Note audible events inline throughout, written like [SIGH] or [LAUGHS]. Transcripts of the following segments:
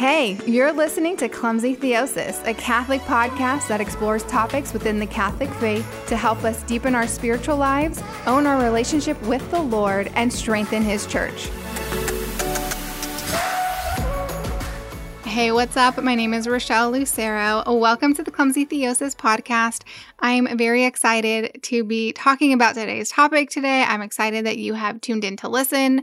Hey, you're listening to Clumsy Theosis, a Catholic podcast that explores topics within the Catholic faith to help us deepen our spiritual lives, own our relationship with the Lord, and strengthen His church. Hey, what's up? My name is Rochelle Lucero. Welcome to the Clumsy Theosis podcast. I'm very excited to be talking about today's topic today. I'm excited that you have tuned in to listen.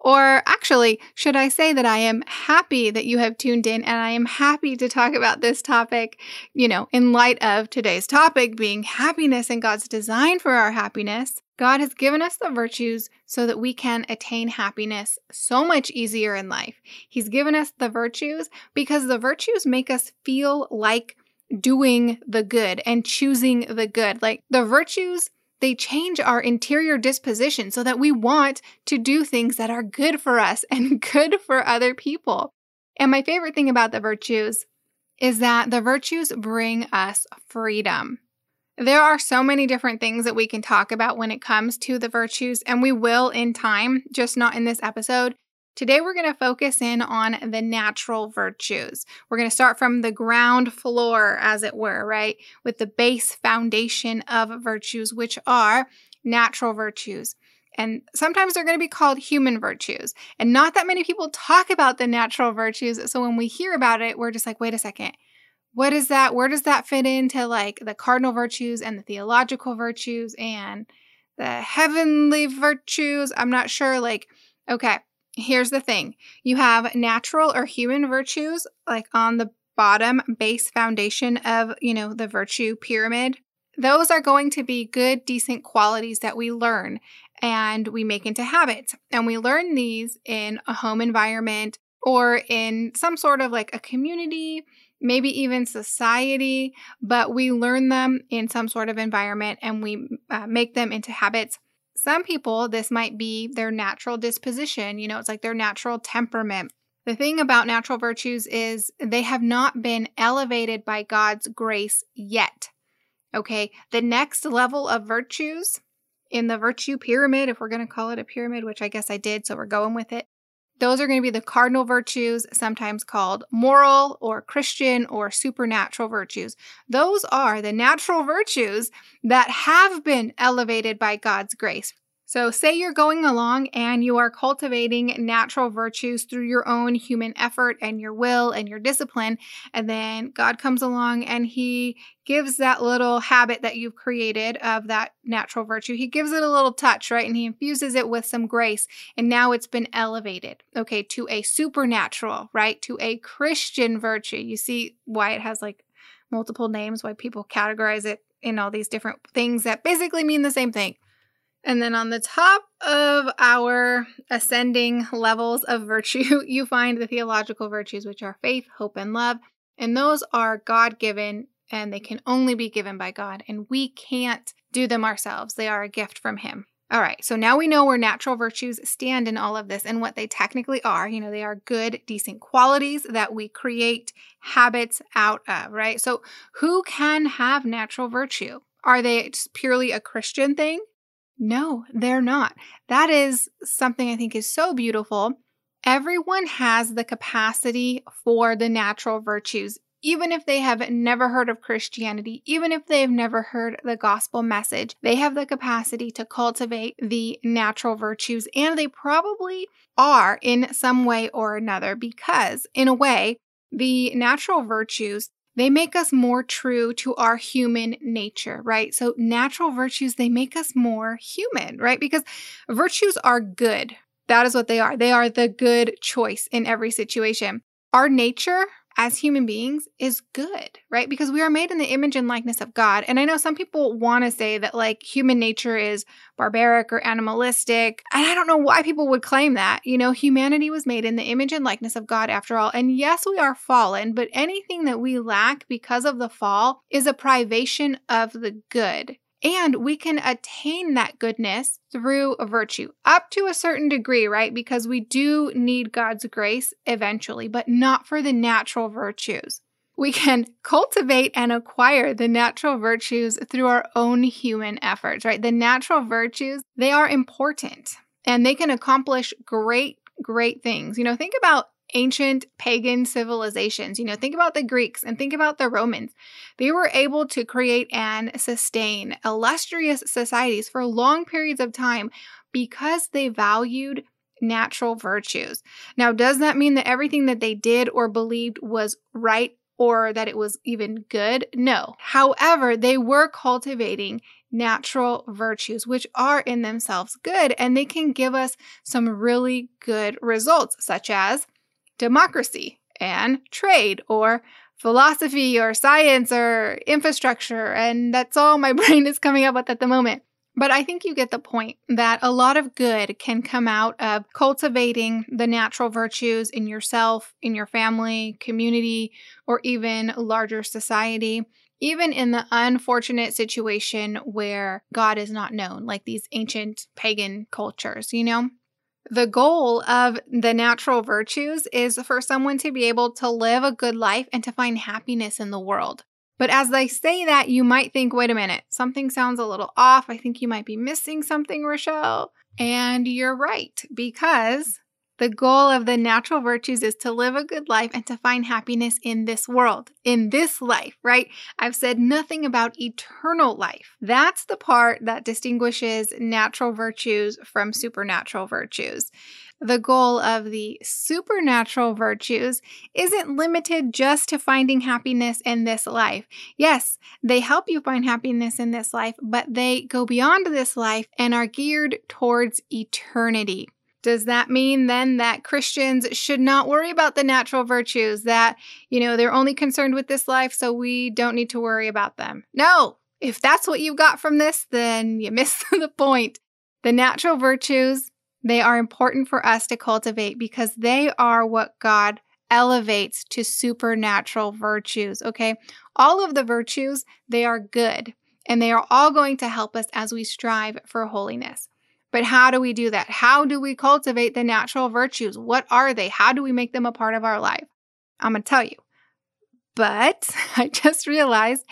Or actually, should I say that I am happy that you have tuned in and I am happy to talk about this topic, you know, in light of today's topic being happiness and God's design for our happiness. God has given us the virtues so that we can attain happiness so much easier in life. He's given us the virtues because the virtues make us feel like doing the good and choosing the good. Like the virtues they change our interior disposition so that we want to do things that are good for us and [LAUGHS] good for other people. And my favorite thing about the virtues is that the virtues bring us freedom. There are so many different things that we can talk about when it comes to the virtues, and we will in time, just not in this episode. Today, we're going to focus in on the natural virtues. We're going to start from the ground floor, as it were, right? With the base foundation of virtues, which are natural virtues. And sometimes they're going to be called human virtues. And not that many people talk about the natural virtues. So when we hear about it, we're just like, wait a second. What is that? Where does that fit into like the cardinal virtues and the theological virtues and the heavenly virtues? I'm not sure. Like, okay, here's the thing you have natural or human virtues, like on the bottom base foundation of, you know, the virtue pyramid. Those are going to be good, decent qualities that we learn and we make into habits. And we learn these in a home environment or in some sort of like a community, maybe even society, but we learn them in some sort of environment and we uh, make them into habits some people, this might be their natural disposition. You know, it's like their natural temperament. The thing about natural virtues is they have not been elevated by God's grace yet. Okay, the next level of virtues in the virtue pyramid, if we're going to call it a pyramid, which I guess I did, so we're going with it, those are going to be the cardinal virtues, sometimes called moral or Christian or supernatural virtues. Those are the natural virtues that have been elevated by God's grace. So, say you're going along and you are cultivating natural virtues through your own human effort and your will and your discipline, and then God comes along and He gives that little habit that you've created of that natural virtue, He gives it a little touch, right? And He infuses it with some grace, and now it's been elevated, okay, to a supernatural, right? To a Christian virtue. You see why it has like multiple names, why people categorize it in all these different things that basically mean the same thing. And then on the top of our ascending levels of virtue, [LAUGHS] you find the theological virtues, which are faith, hope, and love. And those are God given and they can only be given by God. And we can't do them ourselves, they are a gift from Him. All right, so now we know where natural virtues stand in all of this and what they technically are. You know, they are good, decent qualities that we create habits out of, right? So, who can have natural virtue? Are they purely a Christian thing? No, they're not. That is something I think is so beautiful. Everyone has the capacity for the natural virtues, even if they have never heard of Christianity, even if they have never heard the gospel message, they have the capacity to cultivate the natural virtues, and they probably are in some way or another because, in a way, the natural virtues they make us more true to our human nature, right? So, natural virtues, they make us more human, right? Because virtues are good. That is what they are. They are the good choice in every situation. Our nature, as human beings is good, right? Because we are made in the image and likeness of God. And I know some people want to say that like human nature is barbaric or animalistic. And I don't know why people would claim that. You know, humanity was made in the image and likeness of God after all. And yes, we are fallen, but anything that we lack because of the fall is a privation of the good. And we can attain that goodness through a virtue up to a certain degree, right? Because we do need God's grace eventually, but not for the natural virtues. We can [LAUGHS] cultivate and acquire the natural virtues through our own human efforts, right? The natural virtues, they are important and they can accomplish great, great things. You know, think about ancient pagan civilizations. You know, think about the Greeks and think about the Romans. They were able to create and sustain illustrious societies for long periods of time because they valued natural virtues. Now, does that mean that everything that they did or believed was right or that it was even good? No. However, they were cultivating natural virtues, which are in themselves good, and they can give us some really good results, such as democracy and trade or philosophy or science or infrastructure. And that's all my [LAUGHS] brain is coming up with at the moment. But I think you get the point that a lot of good can come out of cultivating the natural virtues in yourself, in your family, community, or even larger society. Even in the unfortunate situation where God is not known, like these ancient pagan cultures, you know? The goal of the natural virtues is for someone to be able to live a good life and to find happiness in the world. But as I say that, you might think, wait a minute, something sounds a little off. I think you might be missing something, Rochelle. And you're right, because the goal of the natural virtues is to live a good life and to find happiness in this world, in this life, right? I've said nothing about eternal life. That's the part that distinguishes natural virtues from supernatural virtues the goal of the supernatural virtues isn't limited just to finding happiness in this life. Yes, they help you find happiness in this life, but they go beyond this life and are geared towards eternity. Does that mean then that Christians should not worry about the natural virtues, that, you know, they're only concerned with this life, so we don't need to worry about them? No. If that's what you got from this, then you [LAUGHS] missed the point. The natural virtues they are important for us to cultivate because they are what God elevates to supernatural virtues, okay? All of the virtues, they are good and they are all going to help us as we strive for holiness. But how do we do that? How do we cultivate the natural virtues? What are they? How do we make them a part of our life? I'm going to tell you. But [LAUGHS] I just realized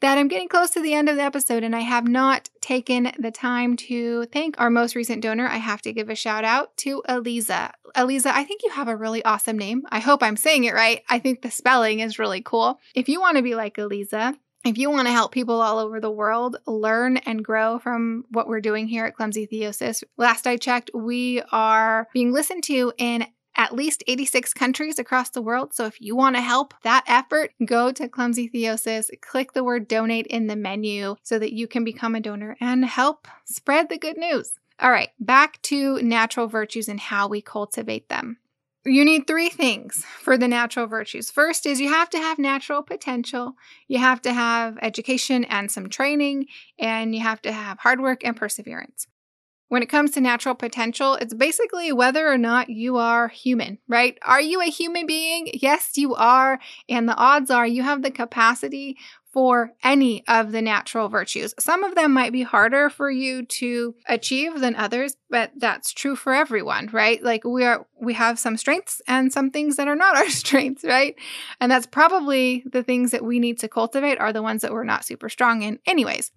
that I'm getting close to the end of the episode and I have not taken the time to thank our most recent donor. I have to give a shout out to Eliza. Eliza, I think you have a really awesome name. I hope I'm saying it right. I think the spelling is really cool. If you want to be like Eliza, if you want to help people all over the world learn and grow from what we're doing here at Clumsy Theosis, last I checked, we are being listened to in at least 86 countries across the world. So if you want to help that effort, go to Clumsy Theosis, click the word donate in the menu so that you can become a donor and help spread the good news. All right, back to natural virtues and how we cultivate them. You need three things for the natural virtues. First is you have to have natural potential, you have to have education and some training, and you have to have hard work and perseverance. When it comes to natural potential, it's basically whether or not you are human, right? Are you a human being? Yes, you are. And the odds are you have the capacity for any of the natural virtues. Some of them might be harder for you to achieve than others, but that's true for everyone, right? Like we are we have some strengths and some things that are not [LAUGHS] our strengths, right? And that's probably the things that we need to cultivate are the ones that we're not super strong in anyways.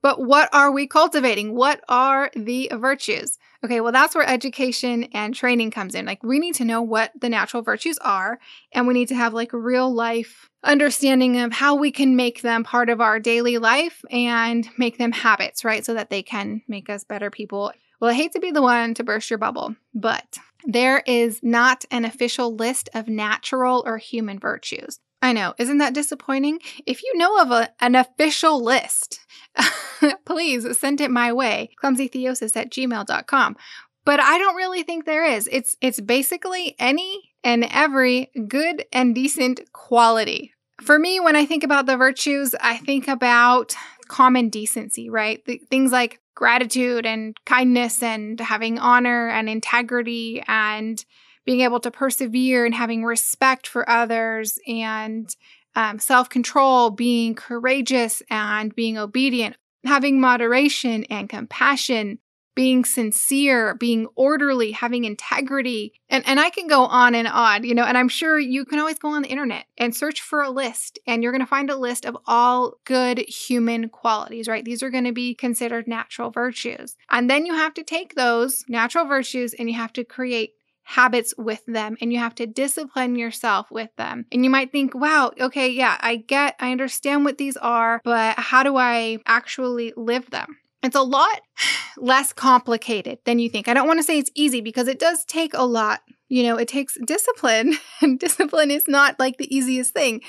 But what are we cultivating? What are the virtues? Okay, well, that's where education and training comes in. Like, we need to know what the natural virtues are, and we need to have like a real life understanding of how we can make them part of our daily life and make them habits, right? So that they can make us better people. Well, I hate to be the one to burst your bubble, but there is not an official list of natural or human virtues. I know, isn't that disappointing? If you know of a, an official list, [LAUGHS] please send it my way, clumsytheosis at gmail.com. But I don't really think there is. It's it's basically any and every good and decent quality. For me, when I think about the virtues, I think about common decency, right? Things like gratitude and kindness and having honor and integrity and being able to persevere and having respect for others and um, self control, being courageous and being obedient, having moderation and compassion, being sincere, being orderly, having integrity. And, and I can go on and on, you know, and I'm sure you can always go on the internet and search for a list, and you're going to find a list of all good human qualities, right? These are going to be considered natural virtues. And then you have to take those natural virtues and you have to create habits with them and you have to discipline yourself with them. And you might think, wow, okay, yeah, I get, I understand what these are, but how do I actually live them? It's a lot [SIGHS] less complicated than you think. I don't want to say it's easy because it does take a lot. You know, it takes discipline, [LAUGHS] and discipline is not like the easiest thing,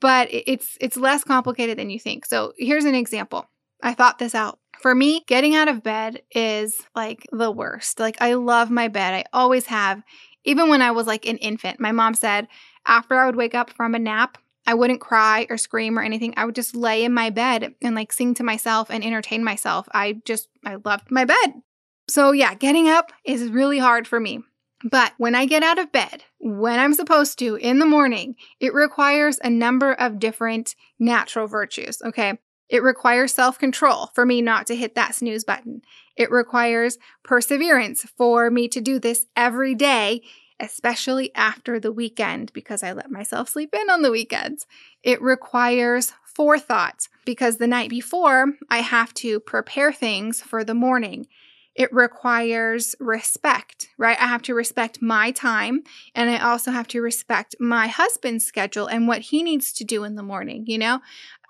but it's it's less complicated than you think. So, here's an example. I thought this out. For me, getting out of bed is like the worst. Like I love my bed. I always have. Even when I was like an infant, my mom said after I would wake up from a nap, I wouldn't cry or scream or anything. I would just lay in my bed and like sing to myself and entertain myself. I just, I loved my bed. So, yeah, getting up is really hard for me. But when I get out of bed, when I'm supposed to in the morning, it requires a number of different natural virtues. Okay. It requires self control for me not to hit that snooze button. It requires perseverance for me to do this every day especially after the weekend because I let myself sleep in on the weekends. It requires forethought because the night before I have to prepare things for the morning. It requires respect, right? I have to respect my time and I also have to respect my husband's schedule and what he needs to do in the morning, you know?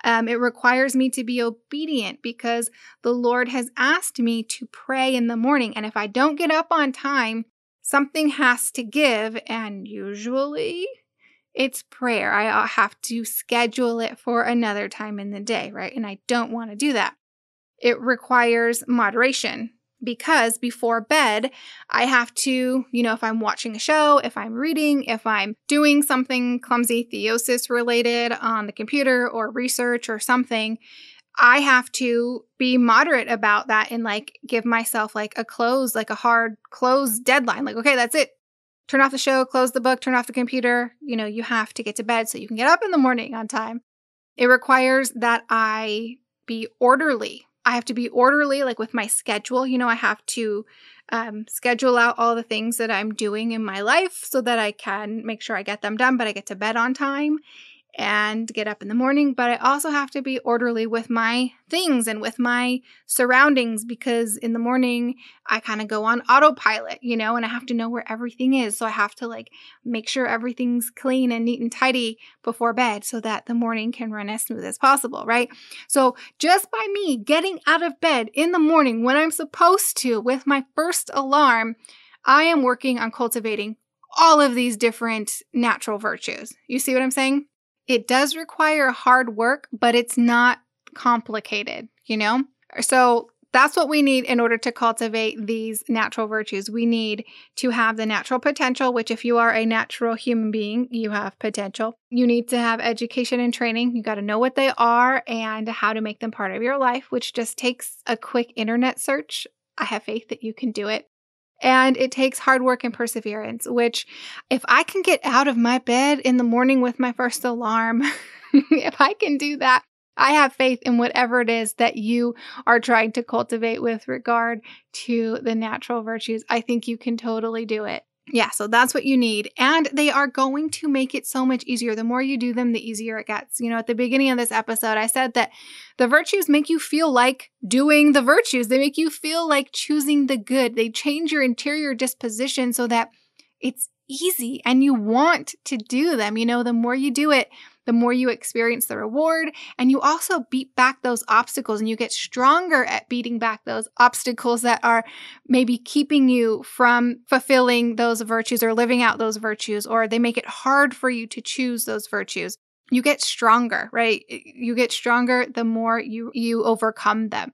Um, it requires me to be obedient because the Lord has asked me to pray in the morning. And if I don't get up on time, something has to give, and usually it's prayer. I uh, have to schedule it for another time in the day, right? And I don't want to do that. It requires moderation because before bed, I have to, you know, if I'm watching a show, if I'm reading, if I'm doing something clumsy theosis related on the computer or research or something, I have to be moderate about that and like give myself like a close, like a hard close deadline. Like, okay, that's it. Turn off the show, close the book, turn off the computer. You know, you have to get to bed so you can get up in the morning on time. It requires that I be orderly. I have to be orderly, like with my schedule. You know, I have to um, schedule out all the things that I'm doing in my life so that I can make sure I get them done, but I get to bed on time and get up in the morning, but I also have to be orderly with my things and with my surroundings because in the morning I kind of go on autopilot, you know, and I have to know where everything is. So I have to like make sure everything's clean and neat and tidy before bed so that the morning can run as smooth as possible, right? So just by me getting out of bed in the morning when I'm supposed to with my first alarm, I am working on cultivating all of these different natural virtues. You see what I'm saying? It does require hard work, but it's not complicated, you know? So that's what we need in order to cultivate these natural virtues. We need to have the natural potential, which, if you are a natural human being, you have potential. You need to have education and training. You got to know what they are and how to make them part of your life, which just takes a quick internet search. I have faith that you can do it. And it takes hard work and perseverance, which, if I can get out of my bed in the morning with my first alarm, [LAUGHS] if I can do that, I have faith in whatever it is that you are trying to cultivate with regard to the natural virtues. I think you can totally do it. Yeah, so that's what you need. And they are going to make it so much easier. The more you do them, the easier it gets. You know, at the beginning of this episode, I said that the virtues make you feel like doing the virtues, they make you feel like choosing the good. They change your interior disposition so that it's easy and you want to do them. You know, the more you do it, the more you experience the reward. And you also beat back those obstacles and you get stronger at beating back those obstacles that are maybe keeping you from fulfilling those virtues or living out those virtues, or they make it hard for you to choose those virtues. You get stronger, right? You get stronger the more you, you overcome them.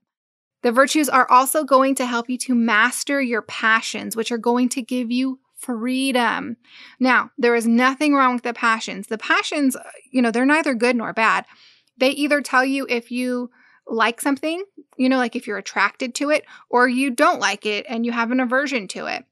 The virtues are also going to help you to master your passions, which are going to give you freedom. Now, there is nothing wrong with the passions. The passions, uh, you know, they're neither good nor bad. They either tell you if you like something, you know, like if you're attracted to it, or you don't like it and you have an aversion to it.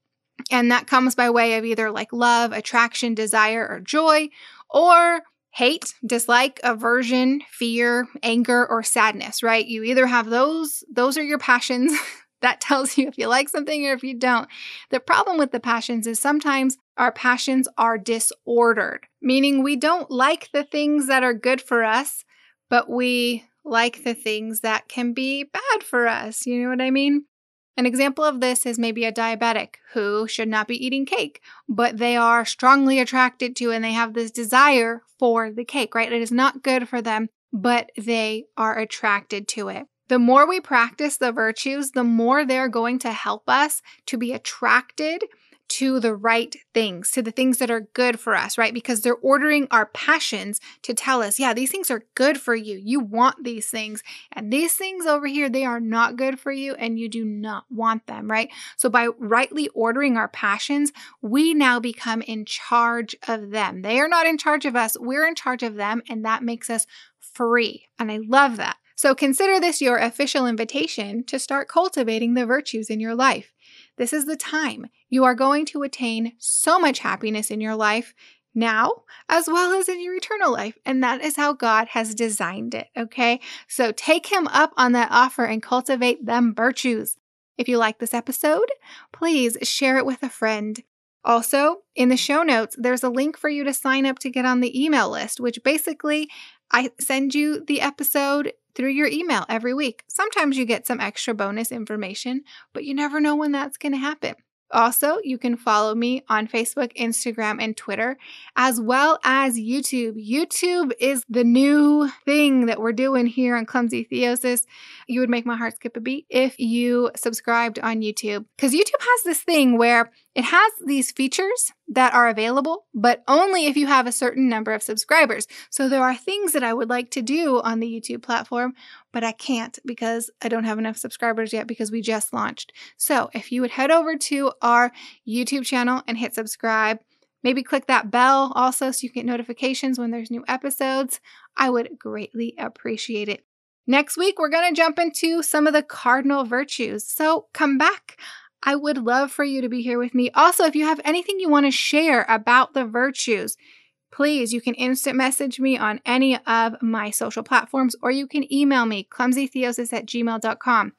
And that comes by way of either like love, attraction, desire, or joy, or hate, dislike, aversion, fear, anger, or sadness, right? You either have those, those are your passions [LAUGHS] That [LAUGHS] tells you if you like something or if you don't. The problem with the passions is sometimes our passions are disordered, meaning we don't like the things that are good for us, but we like the things that can be bad for us. You know what I mean? An example of this is maybe a diabetic who should not be eating cake, but they are strongly attracted to and they have this desire for the cake, right? It is not good for them, but they are attracted to it. The more we practice the virtues, the more they're going to help us to be attracted to the right things, to the things that are good for us, right? Because they're ordering our passions to tell us, yeah, these things are good for you. You want these things. And these things over here, they are not good for you and you do not want them, right? So by rightly ordering our passions, we now become in charge of them. They are not in charge of us, we're in charge of them. And that makes us free. And I love that. So consider this your official invitation to start cultivating the virtues in your life. This is the time you are going to attain so much happiness in your life now as well as in your eternal life. And that is how God has designed it. Okay. So take him up on that offer and cultivate them virtues. If you like this episode, please share it with a friend. Also, in the show notes, there's a link for you to sign up to get on the email list, which basically I send you the episode through your email every week. Sometimes you get some extra bonus information, but you never know when that's going to happen. Also, you can follow me on Facebook, Instagram, and Twitter, as well as YouTube. YouTube is the new thing that we're doing here on Clumsy Theosis. You would make my heart skip a beat if you subscribed on YouTube. Because YouTube has this thing where it has these features that are available, but only if you have a certain number of subscribers. So there are things that I would like to do on the YouTube platform, but I can't because I don't have enough subscribers yet because we just launched. So if you would head over to our YouTube channel and hit subscribe, maybe click that bell also so you get notifications when there's new episodes, I would greatly appreciate it. Next week, we're going to jump into some of the cardinal virtues. So come back. I would love for you to be here with me. Also, if you have anything you want to share about the virtues, please, you can instant message me on any of my social platforms or you can email me, clumsytheosis at gmail.com.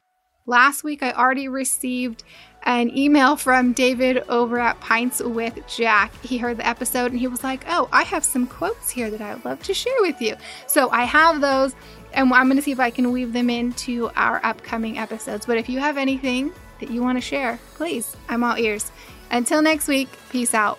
Last week, I already received an email from David over at Pints with Jack. He heard the episode and he was like, Oh, I have some quotes here that I would love to share with you. So I have those and I'm going to see if I can weave them into our upcoming episodes. But if you have anything that you want to share, please, I'm all ears. Until next week, peace out.